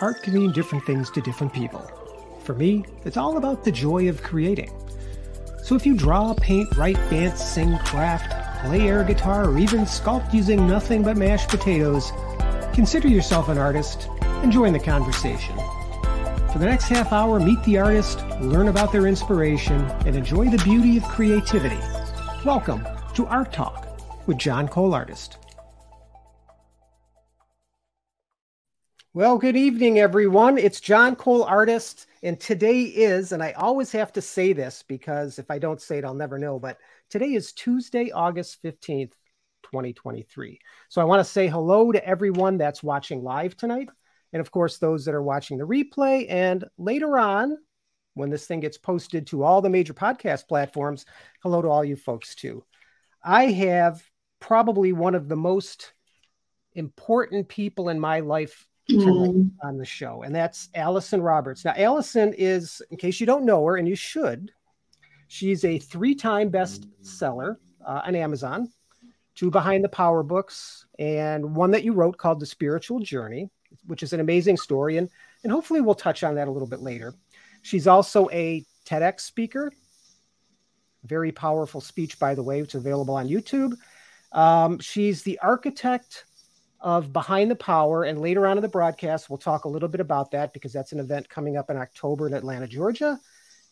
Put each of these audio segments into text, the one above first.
art can mean different things to different people. For me, it's all about the joy of creating. So if you draw, paint, write, dance, sing, craft, play air guitar, or even sculpt using nothing but mashed potatoes, consider yourself an artist and join the conversation. For the next half hour, meet the artist, learn about their inspiration, and enjoy the beauty of creativity. Welcome to Art Talk with John Cole Artist. Well, good evening, everyone. It's John Cole Artist, and today is, and I always have to say this because if I don't say it, I'll never know, but today is Tuesday, August 15th, 2023. So I want to say hello to everyone that's watching live tonight, and of course, those that are watching the replay. And later on, when this thing gets posted to all the major podcast platforms, hello to all you folks too. I have probably one of the most important people in my life mm. on the show, and that's Allyson Roberts. Now, Allyson is, in case you don't know her, and you should, she's a three-time bestseller uh, on Amazon, two behind the power books, and one that you wrote called The Spiritual Journey, which is an amazing story, and and hopefully we'll touch on that a little bit later. She's also a TEDx speaker. Very powerful speech, by the way, which is available on YouTube. Um, she's the architect of Behind the Power. And later on in the broadcast, we'll talk a little bit about that because that's an event coming up in October in Atlanta, Georgia.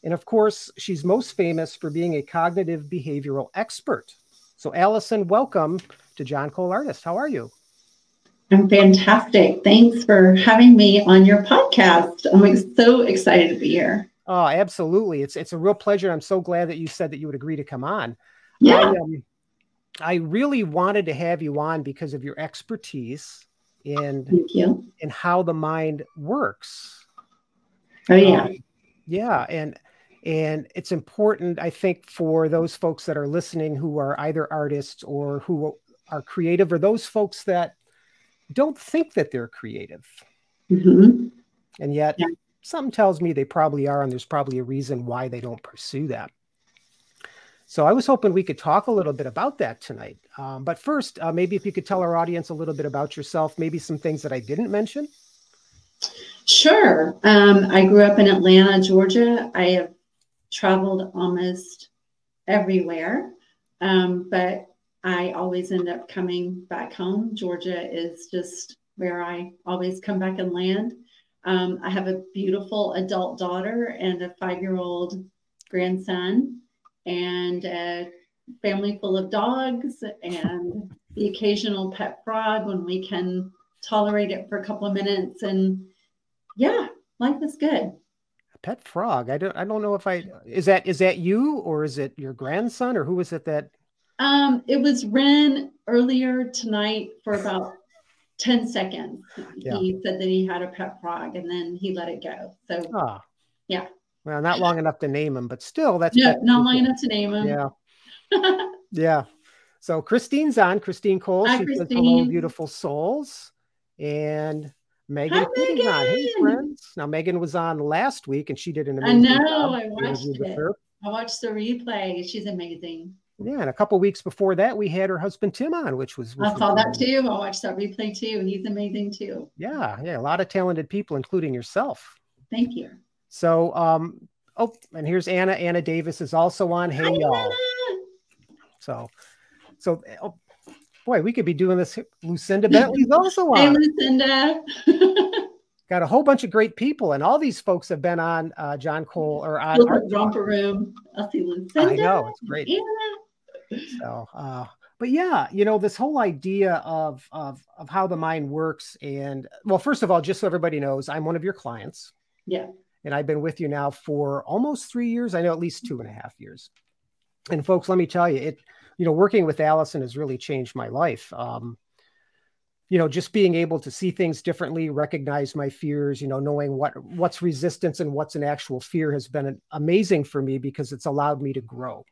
And of course, she's most famous for being a cognitive behavioral expert. So, Allyson, welcome to John Cole Artist. How are you? I'm fantastic. Thanks for having me on your podcast. I'm so excited to be here. Oh, absolutely. It's it's a real pleasure. I'm so glad that you said that you would agree to come on. Yeah. I, um, I really wanted to have you on because of your expertise in you. in how the mind works. Oh yeah. Um, yeah, and and it's important I think for those folks that are listening who are either artists or who are creative or those folks that don't think that they're creative. Mm-hmm. And yet yeah. something tells me they probably are and there's probably a reason why they don't pursue that. So I was hoping we could talk a little bit about that tonight. Um, but first, uh, maybe if you could tell our audience a little bit about yourself, maybe some things that I didn't mention. Sure. Um, I grew up in Atlanta, Georgia. I have traveled almost everywhere, um, but I always end up coming back home. Georgia is just where I always come back and land. Um, I have a beautiful adult daughter and a five year old grandson and a family full of dogs and the occasional pet frog when we can tolerate it for a couple of minutes. And yeah life is good. A pet frog? I don't i don't know if i is that is that you or is it your grandson or who was it that? Um it was ren earlier tonight for about 10 seconds. Yeah. he said that he had a pet frog and then he let it go. So oh. yeah well, not long enough to name him, but still, that's yeah, not long enough to name him. Yeah, yeah. So Christine's on. Christine Cole. Hi, she Christine. says hello, beautiful souls, and Megan Hi, Megan. on. Hey, friends. Now Megan was on last week, and she did an amazing. I know. job. I watched it. I watched the replay. She's amazing. Yeah, and a couple weeks before that, we had her husband Tim on, which was. Which I saw that too. I watched that replay too. He's amazing too. Yeah, yeah, a lot of talented people, including yourself. Thank you. So, um, Oh, and here's Anna. Anna Davis is also on. Hey, Hi, y'all. Anna. So, so, oh, boy, we could be doing this. Lucinda Bentley's also on. Hey, Lucinda. Got a whole bunch of great people, and all these folks have been on uh, John Cole or on romper room. I'll see Lucinda. I know it's great. Anna. So, uh, but yeah, you know, this whole idea of of of how the mind works, and well, first of all, just so everybody knows, I'm one of your clients. Yeah and I've been with you now for almost three years. I know at least two and a half years. And folks, let me tell you, it, you know, working with Allyson has really changed my life. Um, you know, just being able to see things differently, recognize my fears, you know, knowing what what's resistance and what's an actual fear has been amazing for me because it's allowed me to grow.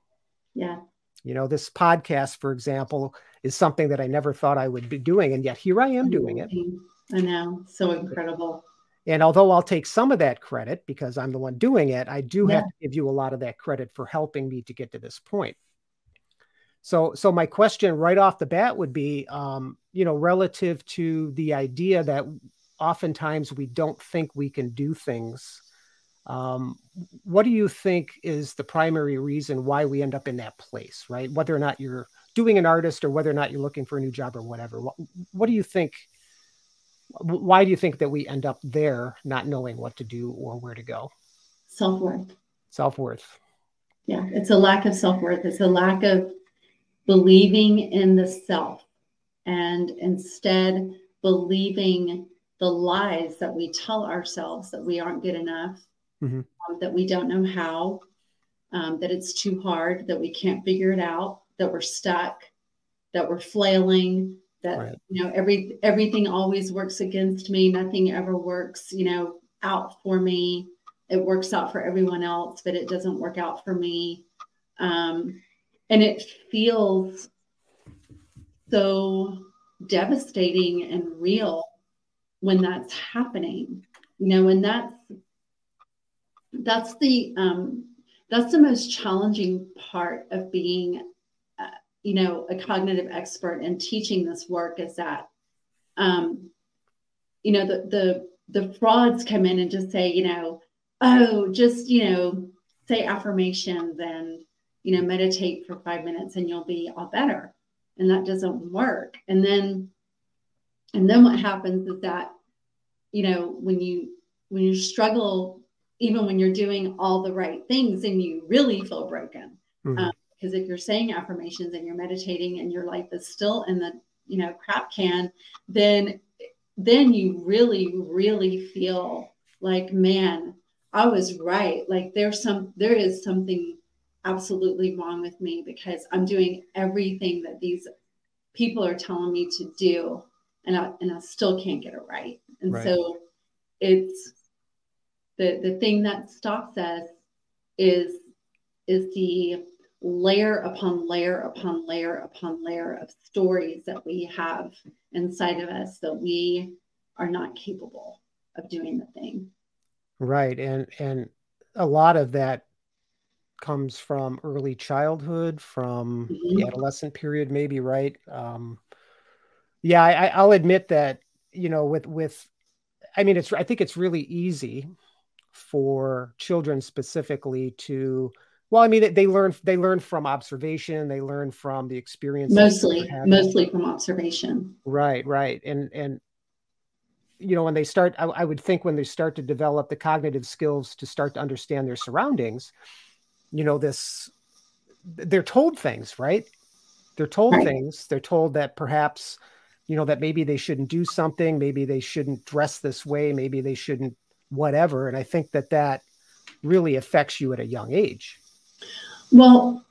Yeah. You know, this podcast, for example, is something that I never thought I would be doing, and yet here I am doing it. I know, so incredible. And although I'll take some of that credit because I'm the one doing it, I do yeah. have to give you a lot of that credit for helping me to get to this point. So, so my question right off the bat would be, um, you know, relative to the idea that oftentimes we don't think we can do things. Um, what do you think is the primary reason why we end up in that place, right? Whether or not you're doing an artist or whether or not you're looking for a new job or whatever. What, what do you think? Why do you think that we end up there, not knowing what to do or where to go? Self worth. Self worth. Yeah, it's a lack of self worth. It's a lack of believing in the self and instead believing the lies that we tell ourselves that we aren't good enough, mm-hmm. um, that we don't know how, um, that it's too hard, that we can't figure it out, that we're stuck, that we're flailing, that right. you know every everything always works against me, nothing ever works, you know, out for me. It works out for everyone else, but it doesn't work out for me. Um, and it feels so devastating and real when that's happening you know and that's that's the um that's the most challenging part of being you know a cognitive expert in teaching this work is that um you know the the the frauds come in and just say you know oh just you know say affirmations and you know meditate for five minutes and you'll be all better and that doesn't work and then and then what happens is that you know when you when you struggle even when you're doing all the right things and you really feel broken mm-hmm. um, if you're saying affirmations and you're meditating and your life is still in the you know crap can then then you really really feel like man i was right like there's some there is something absolutely wrong with me because i'm doing everything that these people are telling me to do and I, and I still can't get it right. And right. so it's the the thing that stops us is is the layer upon layer upon layer upon layer of stories that we have inside of us that we are not capable of doing the thing. Right. And and a lot of that comes from early childhood, from mm-hmm. the adolescent period, maybe, right? Um, yeah, I, I'll admit that, you know, with, with, I mean, it's, I think it's really easy for children specifically to, well, I mean, they, they learn, they learn from observation, they learn from the experience. Mostly, mostly from observation. Right, right. And, and, you know, when they start, I, I would think when they start to develop the cognitive skills to start to understand their surroundings, you know, this, they're told things, right? They're told right. things. They're told that perhaps, you know, that maybe they shouldn't do something, maybe they shouldn't dress this way, maybe they shouldn't whatever. And I think that that really affects you at a young age. Well,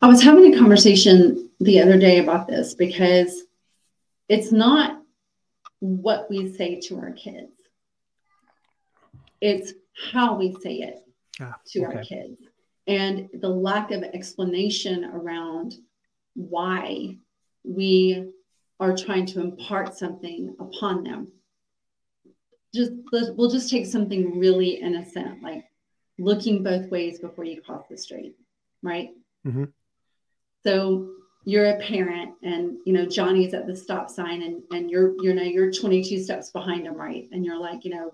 I was having a conversation the other day about this because it's not what we say to our kids, it's how we say it ah, to okay. our kids and the lack of explanation around why we are trying to impart something upon them. Just we'll just take something really innocent, like looking both ways before you cross the street, right? Mm-hmm. So you're a parent, and you know Johnny's at the stop sign, and and you're you know you're 22 steps behind him, right? And you're like, you know,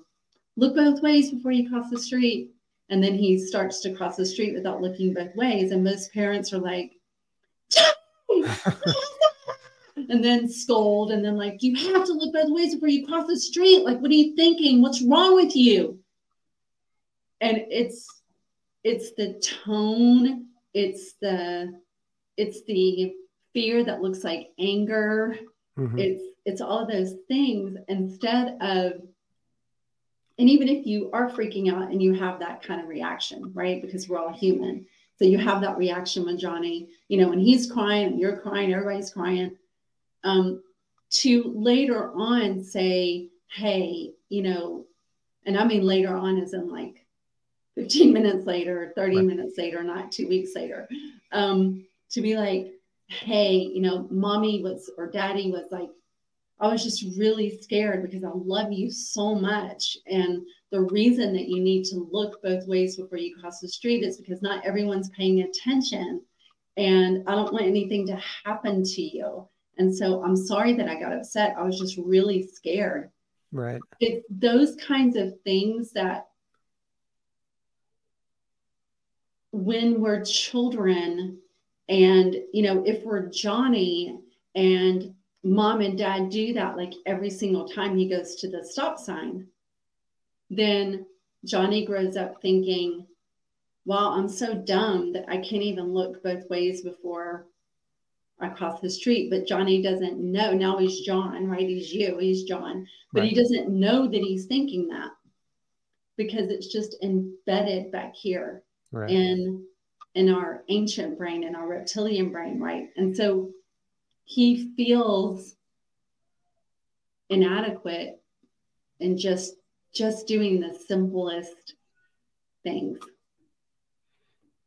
look both ways before you cross the street. And then he starts to cross the street without looking both ways, and most parents are like, and then scold and then like you have to look both ways before you cross the street like what are you thinking what's wrong with you and it's it's the tone it's the it's the fear that looks like anger. Mm-hmm. it's it's all those things instead of and even if you are freaking out and you have that kind of reaction right? Because we're all human. So you have that reaction when johnny you know when he's crying you're crying everybody's crying. Um, to later on say, hey, you know, and I mean later on as in like 15 minutes later, 30 right. minutes later, not two weeks later, um, to be like, hey, you know, mommy was or daddy was like, I was just really scared because I love you so much. And the reason that you need to look both ways before you cross the street is because not everyone's paying attention. And I don't want anything to happen to you. And so I'm sorry that I got upset. I was just really scared. Right. It's those kinds of things that when we're children and you know if we're johnny and mom and dad do that like every single time he goes to the stop sign then johnny grows up thinking wow i'm so dumb that i can't even look both ways before i cross the street. But johnny doesn't know. Now he's john right? He's you he's john. But right. he doesn't know that he's thinking that because it's just embedded back here right. in in our ancient brain in our reptilian brain right? And so he feels inadequate in just just doing the simplest things.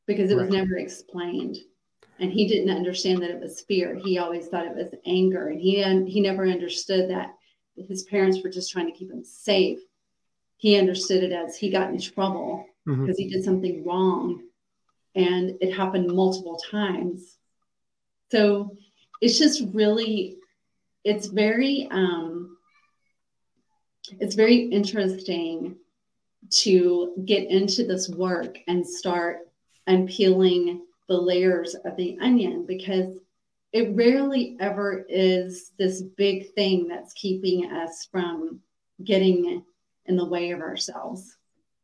Because it right. was never explained. And he didn't understand that it was fear. He always thought it was anger. And he he never understood that his parents were just trying to keep him safe. He understood it as he got in trouble mm-hmm. because he did something wrong and it happened multiple times so it's just really it's very um it's very interesting to get into this work and start unpeeling the layers of the onion because it rarely ever is this big thing that's keeping us from getting in the way of ourselves.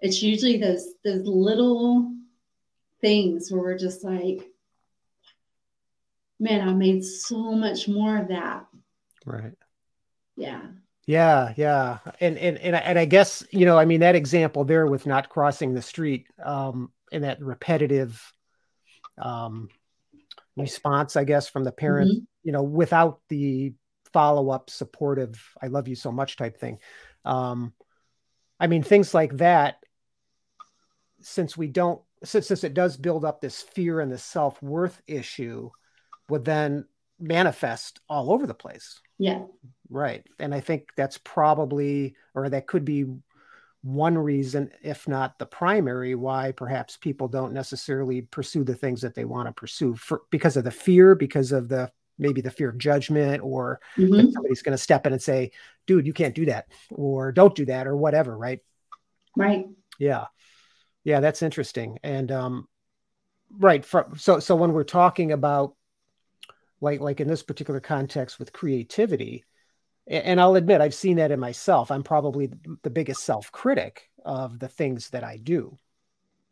It's usually those those little things where we're just like, man, I made so much more of that. Right. Yeah. Yeah, yeah, and and and I, and I guess you know, I mean, that example there with not crossing the street, um, and that repetitive, um, response, I guess, from the parent, mm-hmm. you know, without the follow up, supportive, "I love you so much" type thing. Um, I mean, things like that. Since we don't, since, since it does build up this fear and the self worth issue, would then manifest all over the place. Yeah. Right. And I think that's probably, or that could be one reason, if not the primary, why perhaps people don't necessarily pursue the things that they want to pursue for because of the fear, because of the maybe the fear of judgment, or mm-hmm. somebody's going to step in and say, dude, you can't do that, or don't do that, or whatever. Right. Right. Yeah. Yeah. That's interesting. And, um, right. So, so when we're talking about like like in this particular context with creativity and i'll admit i've seen that in myself i'm probably the biggest self-critic of the things that i do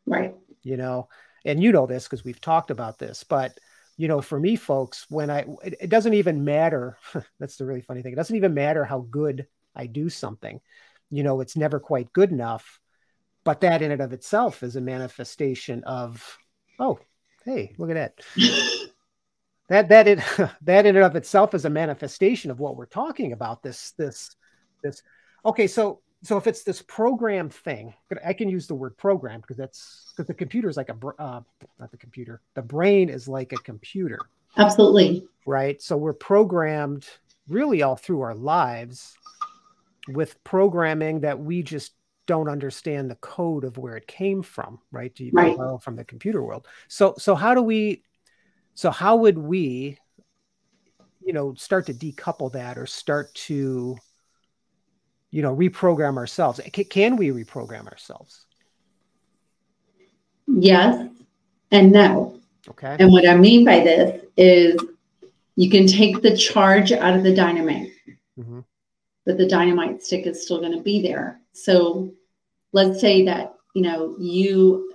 right you know and you know this because we've talked about this but you know for me folks when i it, it doesn't even matter that's the really funny thing it doesn't even matter how good i do something you know it's never quite good enough but that in and of itself is a manifestation of oh hey look at that. That that it that in and of itself is a manifestation of what we're talking about this this this. Okay so so if it's this program thing i can use the word program because that's because the computer is like a uh, not the computer the brain is like a computer. Absolutely. Right? So we're programmed really all through our lives with programming that we just don't understand the code of where it came from right do you right. from the computer world so so how do we so how would we, you know, start to decouple that or start to, you know, reprogram ourselves? Can we reprogram ourselves? Yes and no. Okay. And what I mean by this is you can take the charge out of the dynamite, mm-hmm. but the dynamite stick is still going to be there. So let's say that, you know, you,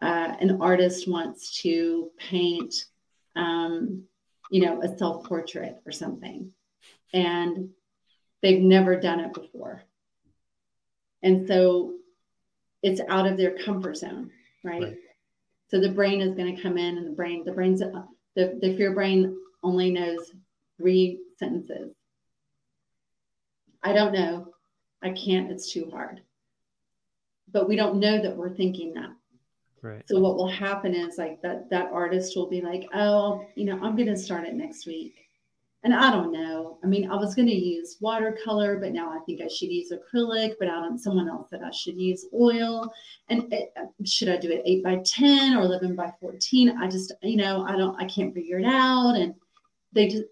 uh, an artist wants to paint um, you know, a self portrait or something. And they've never done it before. And so it's out of their comfort zone, right? right. So the brain is going to come in and the brain, the brain's, the, the fear brain only knows three sentences. I don't know. I can't. It's too hard. But we don't know that we're thinking that. Right. So what will happen is like that that artist will be like, oh, you know, I'm gonna start it next week. And I don't know. I mean, I was gonna use watercolor, but now I think I should use acrylic, but I don't someone else said I should use oil. And it, uh, should I do it eight by 10 or 11 by 14? I just, you know, I don't, I can't figure it out. And they just,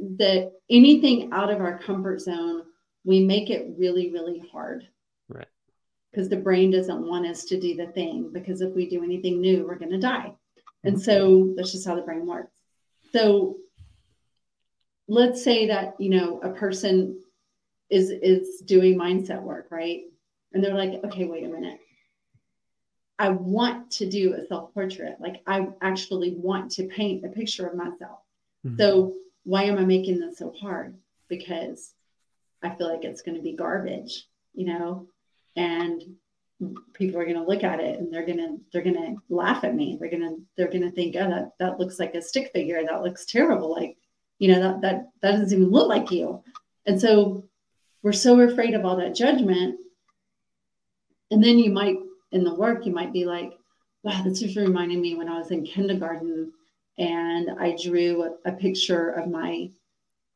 that anything out of our comfort zone we make it really, really hard. Because the brain doesn't want us to do the thing because if we do anything new, we're going to die. And so that's just how the brain works. So let's say that, you know, a person is is doing mindset work, right? And they're like, okay, wait a minute. I want to do a self portrait. Like, I actually want to paint a picture of myself. Mm-hmm. So, why am I making this so hard? Because I feel like it's going to be garbage, you know, and people are going to look at it and they're going to they're going to laugh at me. They're going to they're going to think, oh, that that looks like a stick figure. That looks terrible. Like, you know, that that that doesn't even look like you. And so we're so afraid of all that judgment. And then you might in the work, you might be like, wow, this is reminding me when I was in kindergarten and I drew a, a picture of my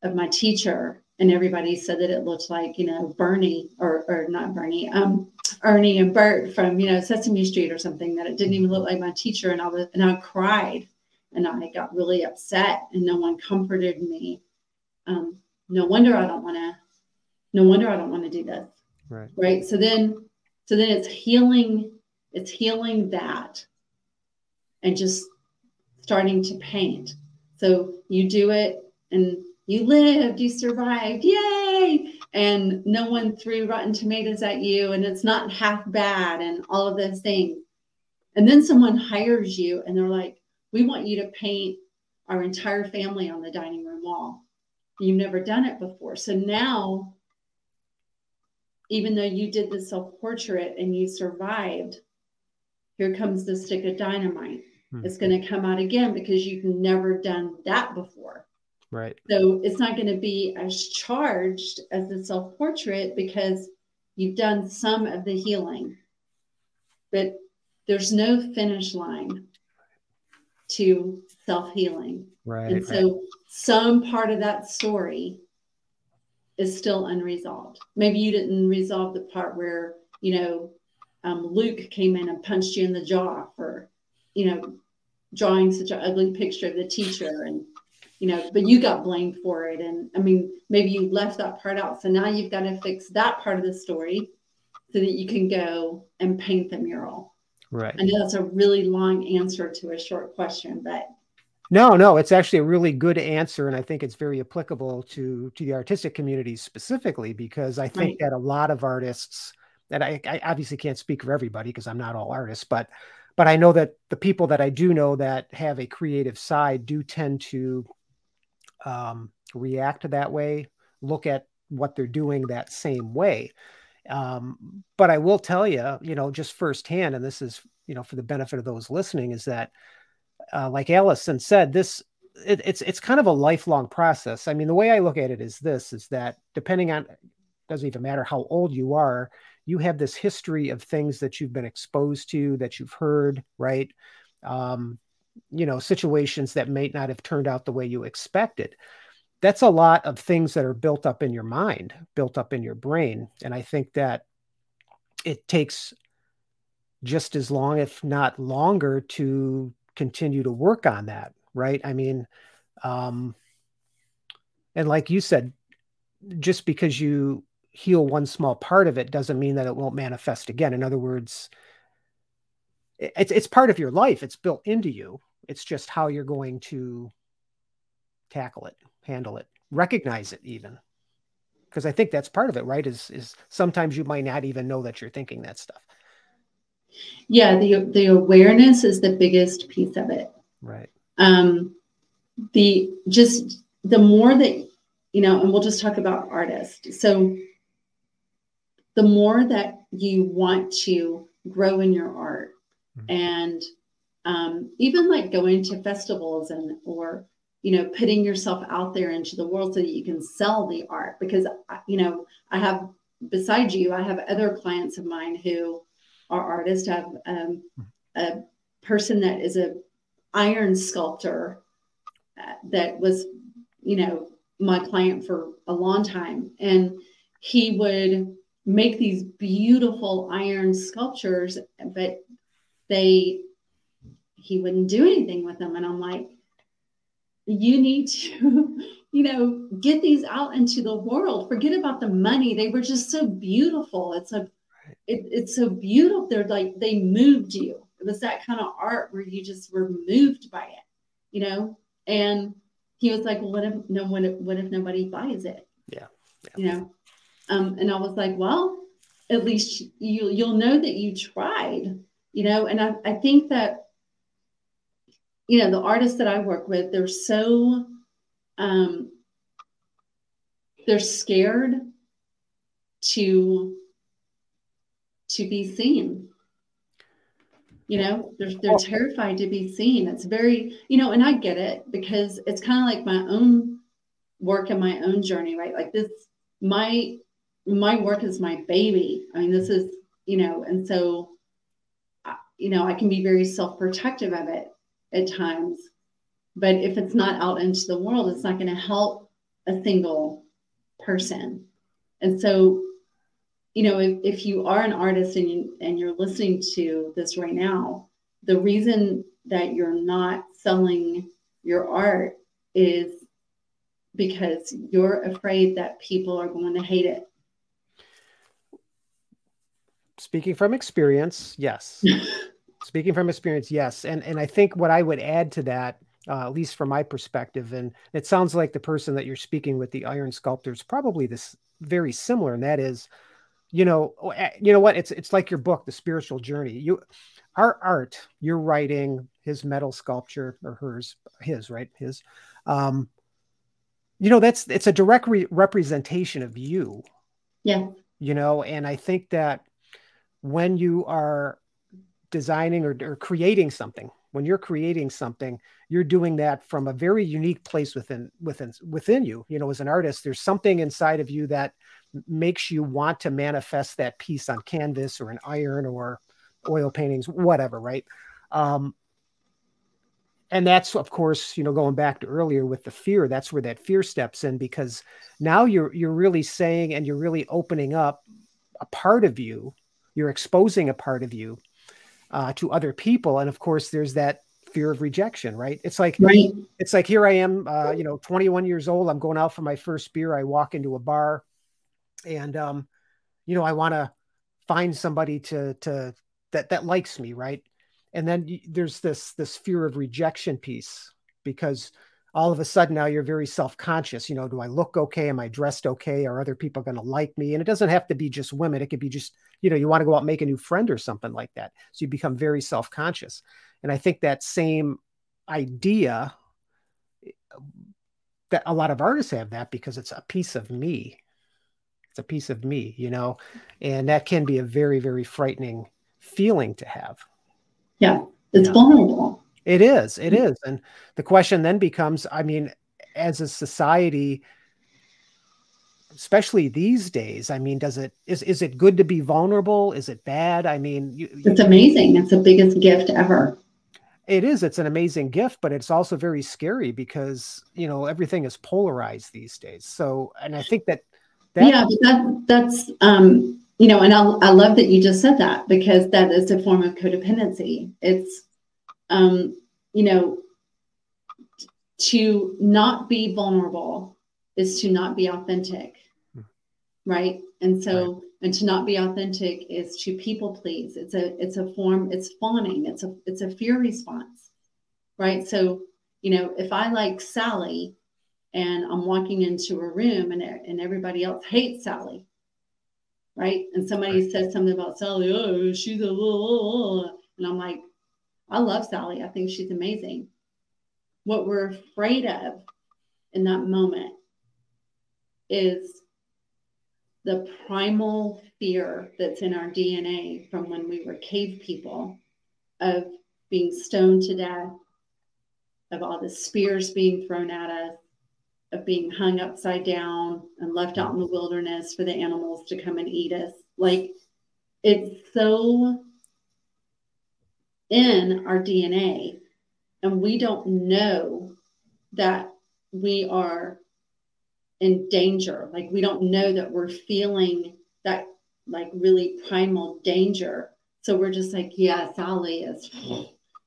of my teacher and everybody said that it looked like you know Bernie or or not Bernie, um, Ernie and Bert from you know Sesame Street or something. That it didn't even look like my teacher, and I was and I cried, and I got really upset, and no one comforted me. Um, no wonder I don't want to. No wonder I don't want to do this. Right. Right. So then, so then it's healing. It's healing that, and just starting to paint. So you do it and you lived, you survived, yay! And no one threw rotten tomatoes at you, and it's not half bad, and all of those things. And then someone hires you, and they're like, we want you to paint our entire family on the dining room wall. You've never done it before. So now, even though you did the self portrait and you survived, here comes the stick of dynamite. Hmm. It's going to come out again because you've never done that before. Right. So it's not going to be as charged as the self portrait because you've done some of the healing, but there's no finish line to self healing. Right. And so right. some part of that story is still unresolved. Maybe you didn't resolve the part where, you know, um, Luke came in and punched you in the jaw for, you know, drawing such an ugly picture of the teacher and you know, but you got blamed for it. And I mean, maybe you left that part out. So now you've got to fix that part of the story so that you can go and paint the mural. Right. I know that's a really long answer to a short question, but no, no, it's actually a really good answer, and I think it's very applicable to to the artistic community specifically because I think right. that a lot of artists, and I, I obviously can't speak for everybody because I'm not all artists, but but I know that the people that I do know that have a creative side do tend to um, react that way, look at what they're doing that same way. Um, but I will tell you, you know, just firsthand, and this is, you know, for the benefit of those listening, is that, uh, like Allyson said, this it, it's it's kind of a lifelong process. I mean, the way I look at it is this: is that depending on doesn't even matter how old you are, you have this history of things that you've been exposed to, that you've heard, right? Um, you know situations that may not have turned out the way you expected. That's a lot of things that are built up in your mind built up in your brain and i think that it takes just as long if not longer to continue to work on that right? I mean um and like you said just because you heal one small part of it doesn't mean that it won't manifest again. In other words it's it's part of your life. It's built into you it's just how you're going to tackle it, handle it, recognize it even. Because I think that's part of it, right? Is is sometimes you might not even know that you're thinking that stuff. Yeah, the the awareness is the biggest piece of it. Right. Um the just the more that you know, and we'll just talk about artists. So the more that you want to grow in your art mm-hmm. and um, even like going to festivals and or you know putting yourself out there into the world so that you can sell the art. Because you know i have besides you i have other clients of mine who are artists. I have um, a person that is a iron sculptor uh, that was you know my client for a long time. And he would make these beautiful iron sculptures but they he wouldn't do anything with them. And I'm like, you need to you know, get these out into the world. Forget about the money. They were just so beautiful. It's a, it, it's so beautiful. They're like, they moved you. It was that kind of art where you just were moved by it, you know? And he was like, well, what if no, what if, what if nobody buys it? Yeah. yeah. You know? Um, and I was like, well, at least you, you'll know that you tried, you know? And I, I think that, you know, the artists that I work with, they're so, um, they're scared to to be seen. You know they're, they're terrified to be seen. It's very you know and i get it because it's kind of like my own work and my own journey right? Like this my my work is my baby. I mean this is you know and so you know i can be very self-protective of it at times. But if it's not out into the world it's not going to help a single person. And so you know if, if you are an artist and you and you're listening to this right now the reason that you're not selling your art is because you're afraid that people are going to hate it. Speaking from experience yes speaking from experience yes and and i think what i would add to that uh, at least from my perspective. And it sounds like the person that you're speaking with, the iron sculptor, is probably this very similar. And that is, you know, you know what? It's it's like your book, The Spiritual Journey. You, our art, you're writing his metal sculpture or hers, his right, his. Um, you know, that's it's a direct re- representation of you. Yeah. You know, and I think that when you are designing or, or creating something. When you're creating something you're doing that from a very unique place within within within you. You know as an artist there's something inside of you that makes you want to manifest that piece on canvas or an iron or oil paintings whatever right? Um and that's of course you know going back to earlier with the fear that's where that fear steps in because now you're you're really saying and you're really opening up a part of you you're exposing a part of you uh, to other people. And of course, there's that fear of rejection, right? It's like, right. it's like here I am, uh, you know, 21 years old. I'm going out for my first beer. I walk into a bar, and um, you know, I want to find somebody to to that that likes me, right? And then there's this this fear of rejection piece because all of a sudden now you're very self-conscious you know do i look okay? Am i dressed okay? Are other people going to like me? And it doesn't have to be just women it could be just you know you want to go out and make a new friend or something like that. So you become very self-conscious. And i think that same idea eh, that a lot of artists have that because it's a piece of me. It's a piece of me you know? And that can be a very very frightening feeling to have. Yeah it's yeah. vulnerable it is. It mm. is. And the question then becomes I mean, as a society, especially these days, I mean, does it is is it good to be vulnerable? Is it bad? I mean, you, it's amazing. It's the biggest gift ever. It is. It's an amazing gift, but it's also very scary because you know everything is polarized these days. So, and I think that, that yeah, that that's um, you know, and I I love that you just said that because that is a form of codependency. It's um, you know, to not be vulnerable is to not be authentic, hmm. right? And so, right. and to not be authentic is to people please. It's a it's a form. It's fawning. It's a it's a fear response, right? So, you know, if I like Sally, and I'm walking into a room and and everybody else hates Sally, right? And somebody right. says something about Sally. Oh, she's a little, and I'm like, I love Sally. I think she's amazing. What we're afraid of in that moment is the primal fear that's in our DNA from when we were cave people of being stoned to death, of all the spears being thrown at us, of being hung upside down and left out in the wilderness for the animals to come and eat us. Like it's so in our DNA, and we don't know that we are in danger. Like we don't know that we're feeling that like really primal danger. So we're just like, yeah, Sally is,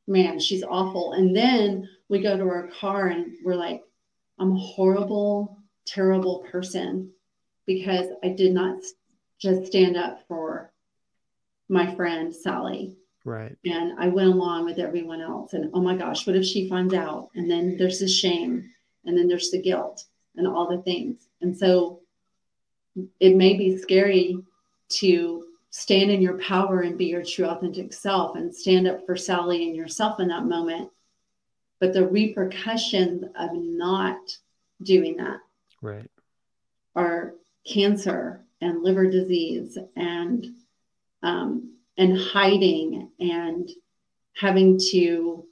man, she's awful. And then we go to our car and we're like, I'm a horrible, terrible person because I did not just stand up for my friend Sally. Right. And I went along with everyone else. And oh my gosh, what if she finds out? And then there's the shame, and then there's the guilt, and all the things. And so it may be scary to stand in your power and be your true authentic self and stand up for Sally and yourself in that moment. But the repercussions of not doing that right are cancer and liver disease and um, and hiding and having to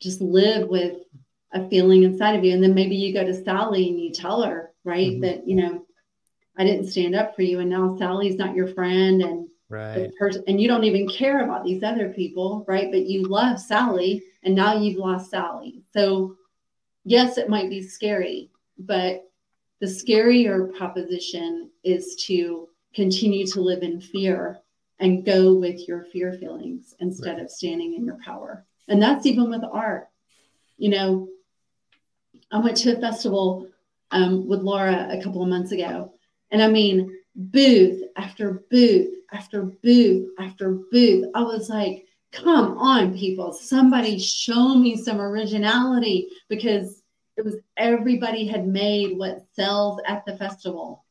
just live with a feeling inside of you and then maybe you go to sally and you tell her right mm-hmm. that you know I didn't stand up for you, and now Sally's not your friend, and right, person, and you don't even care about these other people, right? But you love Sally, and now you've lost Sally. So, yes, it might be scary, but the scarier proposition is to continue to live in fear and go with your fear feelings instead right. of standing in your power. And that's even with art. You know, I went to a festival um, with Laura a couple of months ago, and I mean, booth after booth after booth after booth. I was like, come on, people, somebody show me some originality because it was everybody had made what sells at the festival.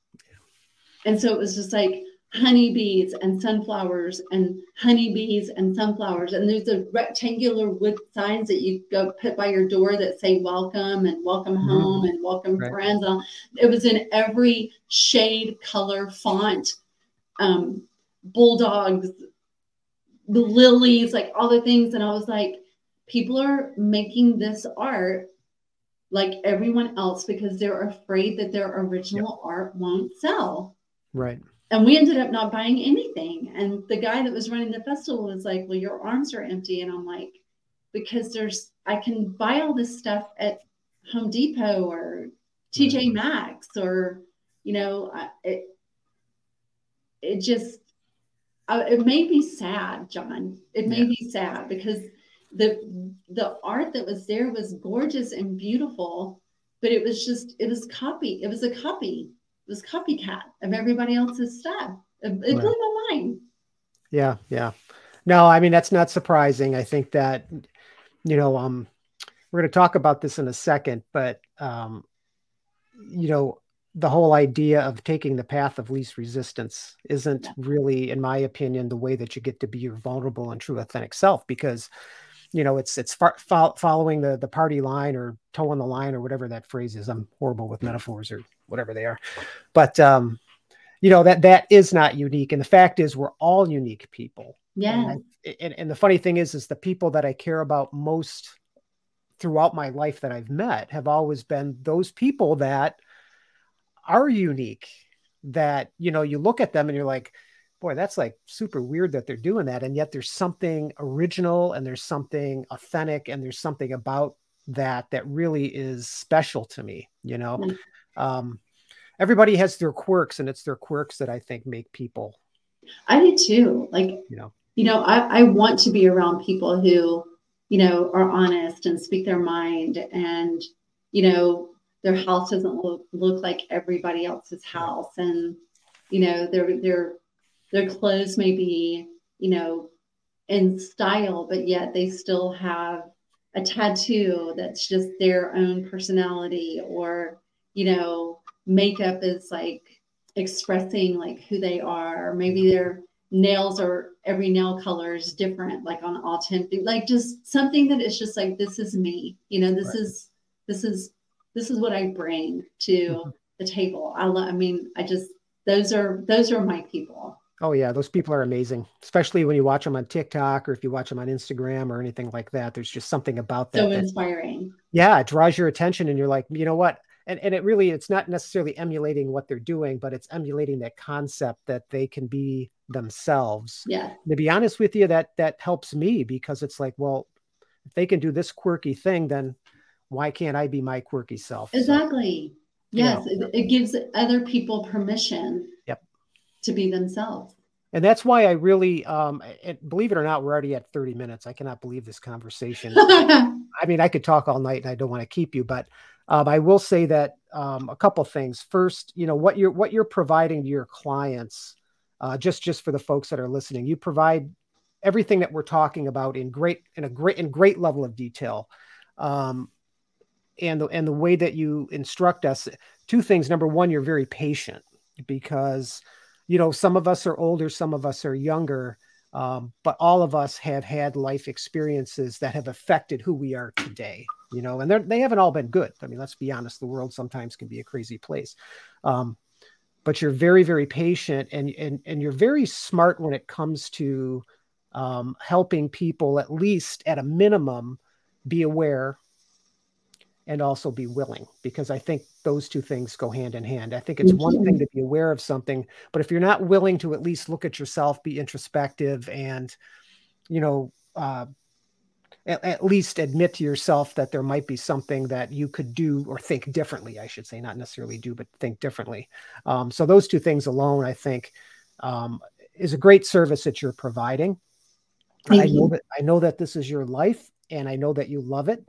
And so it was just like, honeybees and sunflowers and honeybees and sunflowers. And there's a rectangular wood signs that you go put by your door that say welcome and welcome mm-hmm. home and welcome right. friends. It was in every shade, color, font, um, bulldogs, the lilies, like all the things. And I was like, people are making this art like everyone else because they're afraid that their original yep. art won't sell. Right and we ended up not buying anything. And the guy that was running the festival was like, Well, your arms are empty. And I'm like, Because there's, I can buy all this stuff at Home Depot or TJ mm-hmm. Maxx or, you know, it, it just, it made me sad, John. It made yeah. me sad because the the art that was there was gorgeous and beautiful, but it was just it was copy. It was a copy was copycat of everybody else's stuff. Blew my mind. Yeah, yeah. No, I mean that's not surprising. I think that you know, um, we're going to talk about this in a second, but um, you know, the whole idea of taking the path of least resistance isn't yeah. really, in my opinion, the way that you get to be your vulnerable and true authentic self because you know it's it's far, fo- following the the party line or toeing the line or whatever that phrase is. I'm horrible with metaphors or whatever they are. But um you know that that is not unique. And the fact is we're all unique people. Yeah. And, and, and the funny thing is is the people that i care about most throughout my life that i've met have always been those people that are unique that you know you look at them and you're like boy, that's like super weird that they're doing that. And yet there's something original and there's something authentic and there's something about that that really is special to me, you know? Mm-hmm. Um, everybody has their quirks and it's their quirks that I think make people. I do too. Like, you know, you know, I, I want to be around people who, you know, are honest and speak their mind and, you know, their house doesn't look, look like everybody else's house. And, you know, they're, they're, their clothes may be, you know, in style, but yet they still have a tattoo that's just their own personality or, you know, makeup is like expressing like who they are. Or maybe their nails are every nail color is different, like on all authentic, like just something that is just like, this is me, you know, this right. is, this is, this is what I bring to mm-hmm. the table. I, love. I mean, I just, those are, those are my people. Oh yeah, those people are amazing, especially when you watch them on TikTok or if you watch them on Instagram or anything like that. There's just something about that. So inspiring. Yeah, it draws your attention, and you're like, you know what? And and it really, it's not necessarily emulating what they're doing, but it's emulating that concept that they can be themselves. Yeah. To be honest with you, that that helps me because it's like, well, if they can do this quirky thing, then why can't I be my quirky self? Exactly. So, yes, you know. it, it gives other people permission. To be themselves. And that's why I really, um, believe it or not, we're already at 30 minutes. I cannot believe this conversation. I mean, I could talk all night and I don't want to keep you, but Um, I will say that um, a couple things. First, you know what you're what you're providing to your clients, uh, just just for the folks that are listening, you provide everything that we're talking about in great in a great in great level of detail. Um, and the and the way that you instruct us two things number one you're very patient because you know some of us are older some of us are younger um, but all of us have had life experiences that have affected who we are today you know and they haven't all been good. I mean let's be honest the world sometimes can be a crazy place. Um, but you're very very patient and and and you're very smart when it comes to um, helping people at least at a minimum be aware and also be willing because I think those two things go hand in hand. I think it's one thing to be aware of something, but if you're not willing to at least look at yourself, be introspective, and you know, uh, at, at, least admit to yourself that there might be something that you could do or think differently. I should say, not necessarily do, but think differently. Um, so those two things alone, I think, um, is a great service that you're providing. Thank I you. know that I know that this is your life, and I know that you love it.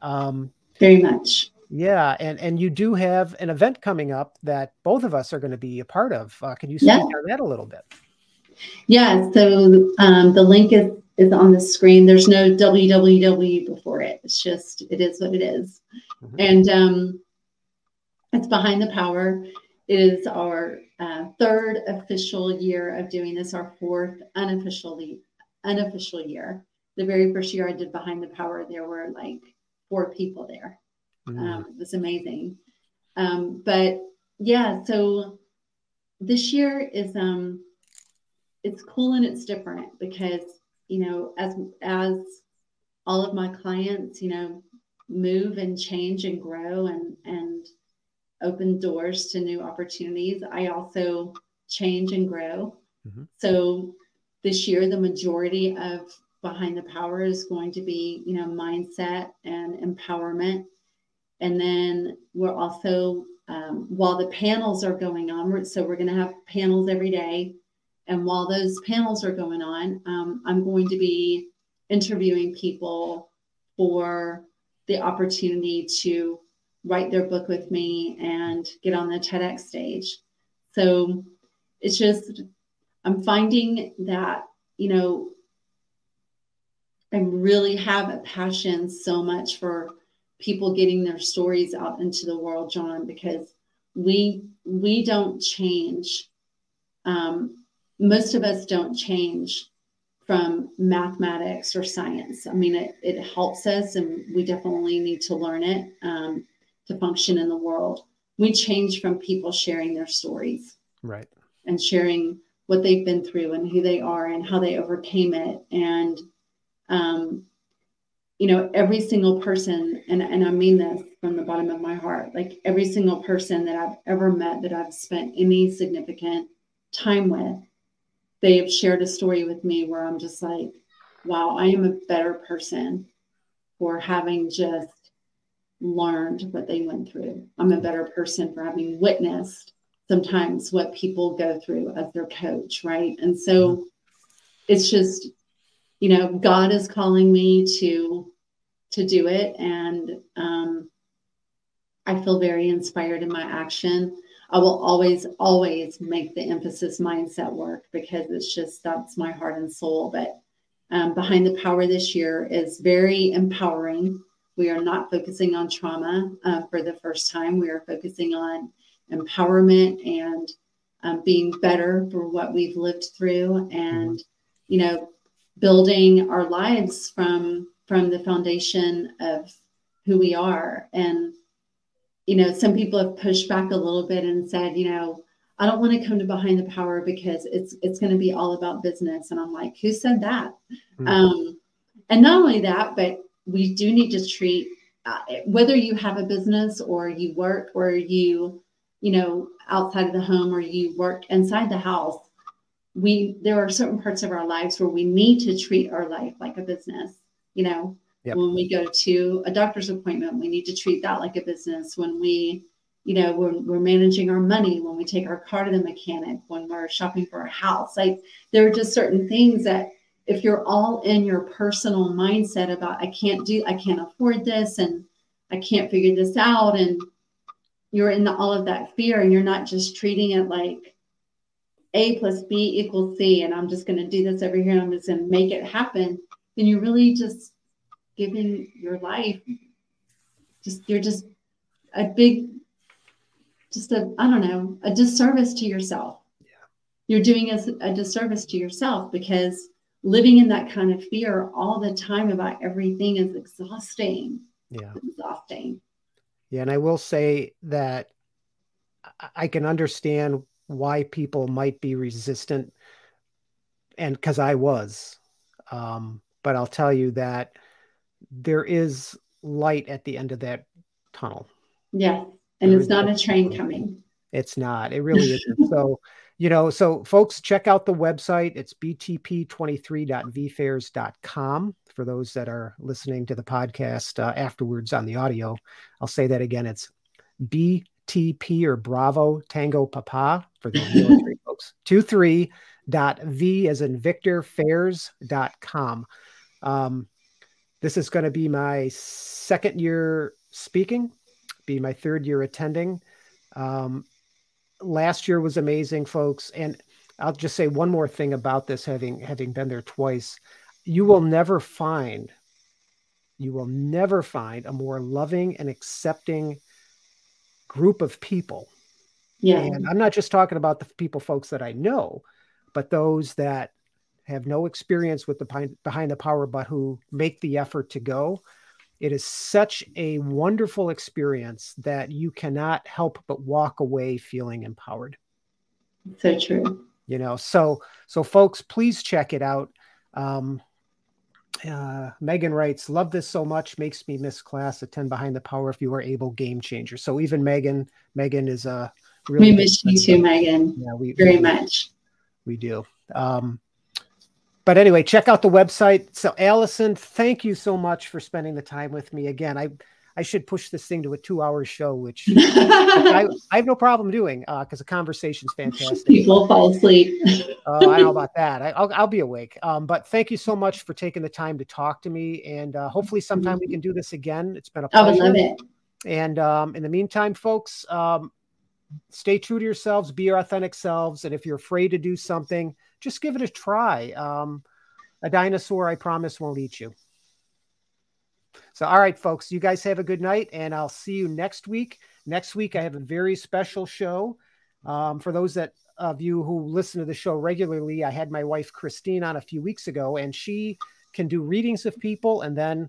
Um, very much. Yeah, and and you do have an event coming up that both of us are going to be a part of. Uh, can you speak yeah. on that a little bit? Yeah. So um, the link is is on the screen. There's no www before it. It's just it is what it is. Mm-hmm. and um, it's behind the power. It is our uh, third official year of doing this. Our fourth unofficially unofficial year. The very first year I did behind the power, there were like four people there. Mm-hmm. Um, it was amazing. Um, but yeah, so this year is um, it's cool and it's different because you know as as all of my clients you know move and change and grow and and open doors to new opportunities i also change and grow mm-hmm. so this year the majority of behind the power is going to be, you know, mindset and empowerment. And then we're also, um, while the panels are going on, so we're going to have panels every day. And while those panels are going on, um, I'm going to be interviewing people for the opportunity to write their book with me and get on the TEDx stage. So it's just, I'm finding that, you know, I really have a passion so much for people getting their stories out into the world, John, because we we don't change. Um, most of us don't change from mathematics or science. I mean, it, it helps us, and we definitely need to learn it um, to function in the world. We change from people sharing their stories, right, and sharing what they've been through and who they are and how they overcame it and um, you know, every single person, and, and I mean this from the bottom of my heart, like every single person that I've ever met that I've spent any significant time with, they have shared a story with me where I'm just like, wow, I am a better person for having just learned what they went through. I'm a better person for having witnessed sometimes what people go through as their coach, right? And so it's just you know god is calling me to to do it. And um, i feel very inspired in my action. I will always always make the emphasis mindset work because it's just that's my heart and soul. But um, behind the power this year is very empowering. We are not focusing on trauma uh, for the first time. We are focusing on empowerment and um, being better for what we've lived through. And you know building our lives from from the foundation of who we are. And you know some people have pushed back a little bit and said you know i don't want to come to behind the power because it's it's going to be all about business. And i'm like who said that? Mm-hmm. um, and not only that but we do need to treat uh, whether you have a business or you work or you you know outside of the home or you work inside the house we there are certain parts of our lives where we need to treat our life like a business you know yep. when we go to a doctor's appointment we need to treat that like a business when we you know when we're managing our money when we take our car to the mechanic when we're shopping for a house like there are just certain things that if you're all in your personal mindset about i can't do i can't afford this and I can't figure this out. And you're in the, all of that fear and you're not just treating it like A plus B equals C, and I'm just going to do this over here and I'm just going to make it happen, then you're really just giving your life, just, you're just a big, just a, I don't know, a disservice to yourself. Yeah. You're doing a, a disservice to yourself because living in that kind of fear all the time about everything is exhausting. Yeah. It's exhausting. Yeah. And I will say that I can understand why people might be resistant and because I was. Um, but I'll tell you that there is light at the end of that tunnel. Yeah. And there it's not a train coming. It's not. It really isn't. so you know, so folks, check out the website. It's btp23.vfairs.com for those that are listening to the podcast uh, afterwards on the audio. I'll say that again. It's BTP or Bravo Tango Papa for the military folks. Two three dot V as in Victor Fairs.com. Um, this is going to be my second year speaking, be my third year attending. Um, last year was amazing, folks. And I'll just say one more thing about this, having having been there twice. You will never find, you will never find a more loving and accepting group of people. Yeah. And I'm not just talking about the people, folks that I know, but those that have no experience with the behind, behind the power, but who make the effort to go. It is such a wonderful experience that you cannot help but walk away feeling empowered. So true. You know, so so folks, please check it out. Um, uh, Megan writes, "Love this so much, makes me miss class. Attend behind the power if you are able. Game changer." So even Megan, Megan is a really we miss you too, Megan. Yeah, we very we, much. We do. Um, but anyway, check out the website. So, Allyson, thank you so much for spending the time with me again. I I should push this thing to a two-hour show, which I, I, have no problem doing because uh, the conversation's fantastic. People fall asleep. Oh, I know about that. I, will I'll be awake. Um, but thank you so much for taking the time to talk to me, and uh, hopefully sometime we can do this again. It's been a pleasure. I would love it. And um, in the meantime, folks, um, stay true to yourselves, be your authentic selves, and if you're afraid to do something just give it a try. Um, a dinosaur, I promise, won't eat you. So, all right, folks, you guys have a good night, and I'll see you next week. Next week, I have a very special show. Um, for those that of you who listen to the show regularly, I had my wife Christine on a few weeks ago, and she can do readings of people and then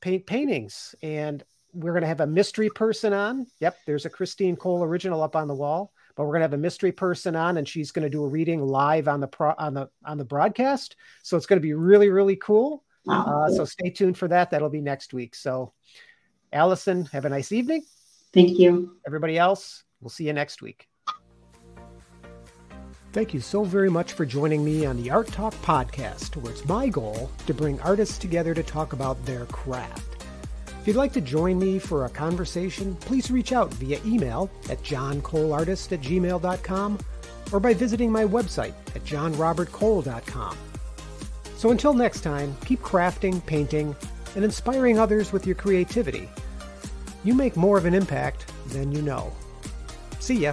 paint paintings. And we're going to have a mystery person on. Yep, there's a Christine Cole original up on the wall but we're going to have a mystery person on and she's going to do a reading live on the pro on the on the broadcast so it's going to be really really cool uh, so stay tuned for that. That'll be next week. So Allyson have a nice evening. Thank you. Everybody else we'll see you next week. Thank you so very much for joining me on the Art Talk podcast, where it's my goal to bring artists together to talk about their craft. If you'd like to join me for a conversation, please reach out via email at johncoleartist at gmail.com or by visiting my website at johnrobertcole.com. So until next time, keep crafting, painting, and inspiring others with your creativity. You make more of an impact than you know. See ya.